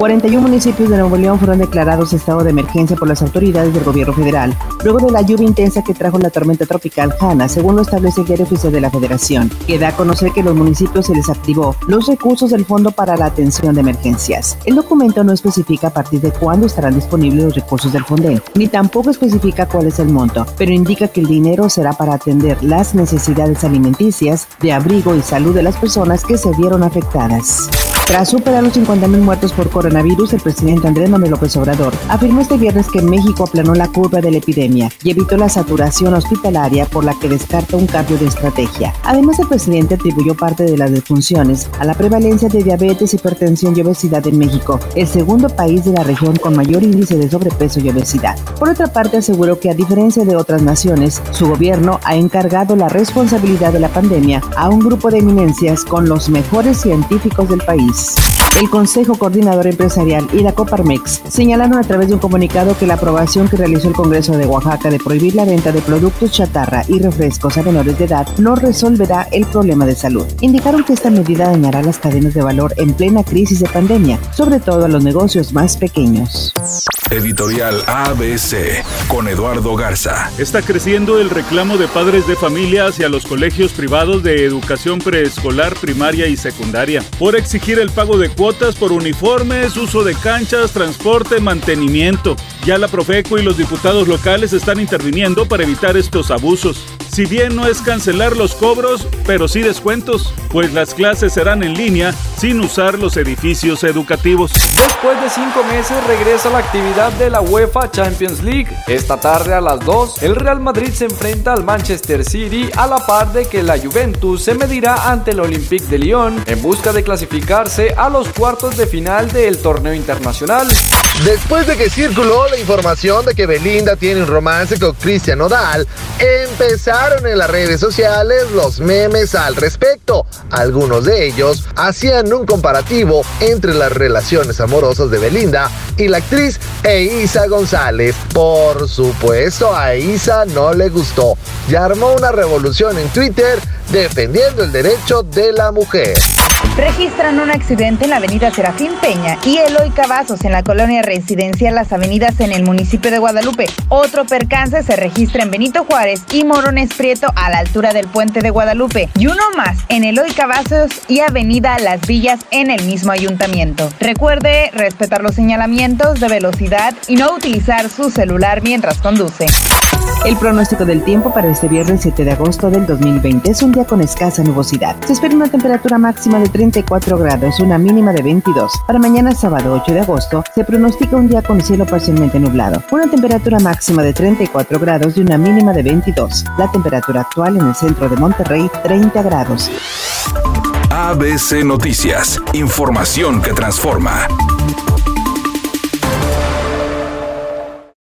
41 municipios de Nuevo León fueron declarados estado de emergencia por las autoridades del gobierno federal, luego de la lluvia intensa que trajo la tormenta tropical Hanna, según lo establece el diario oficial de la federación, que da a conocer que los municipios se les activó los recursos del Fondo para la Atención de Emergencias. El documento no especifica a partir de cuándo estarán disponibles los recursos del Fonden, ni tampoco especifica cuál es el monto, pero indica que el dinero será para atender las necesidades alimenticias, de abrigo y salud de las personas que se vieron afectadas. Tras superar los 50.000 muertos por coronavirus, el presidente Andrés Manuel López Obrador afirmó este viernes que México aplanó la curva de la epidemia y evitó la saturación hospitalaria por la que descarta un cambio de estrategia. Además, el presidente atribuyó parte de las defunciones a la prevalencia de diabetes, hipertensión y obesidad en México, el segundo país de la región con mayor índice de sobrepeso y obesidad. Por otra parte, aseguró que a diferencia de otras naciones, su gobierno ha encargado la responsabilidad de la pandemia a un grupo de eminencias con los mejores científicos del país. Podcast. El Consejo Coordinador Empresarial y la Coparmex señalaron a través de un comunicado que la aprobación que realizó el Congreso de Oaxaca de prohibir la venta de productos chatarra y refrescos a menores de edad no resolverá el problema de salud. Indicaron que esta medida dañará las cadenas de valor en plena crisis de pandemia, sobre todo a los negocios más pequeños. Editorial ABC con Eduardo Garza. Está creciendo el reclamo de padres de familia hacia los colegios privados de educación preescolar, primaria y secundaria por exigir el pago de cuotas por uniformes, uso de canchas, transporte, mantenimiento. Ya la Profeco y los diputados locales están interviniendo para evitar estos abusos si bien no es cancelar los cobros, pero sí descuentos, pues las clases serán en línea sin usar los edificios educativos. Después de cinco meses regresa la actividad de la UEFA Champions League. Esta tarde a las 2, el Real Madrid se enfrenta al Manchester City a la par de que la Juventus se medirá ante el Olympique de Lyon en busca de clasificarse a los cuartos de final del torneo internacional. Después de que circuló la información de que Belinda tiene un romance con Cristian Nodal, empezaron en las redes sociales los memes al respecto. Algunos de ellos hacían un comparativo entre las relaciones amorosas de Belinda y la actriz Eiza González. Por supuesto, a Eiza no le gustó y armó una revolución en Twitter defendiendo el derecho de la mujer. Registran un accidente en la avenida Serafín Peña y Eloy Cavazos en la colonia residencial Las Avenidas en el municipio de Guadalupe. Otro percance se registra en Benito Juárez y Morones Prieto a la altura del puente de Guadalupe y uno más en Eloy Cavazos y avenida Las Villas en el mismo ayuntamiento. Recuerde respetar los señalamientos de velocidad y no utilizar su celular mientras conduce. El pronóstico del tiempo para este viernes 7 de agosto del 2020 es un día con escasa nubosidad. Se espera una temperatura máxima de 34 grados, una mínima de 22. Para mañana sábado 8 de agosto se pronostica un día con cielo parcialmente nublado, una temperatura máxima de 34 grados y una mínima de 22. La temperatura actual en el centro de Monterrey 30 grados. ABC Noticias, información que transforma.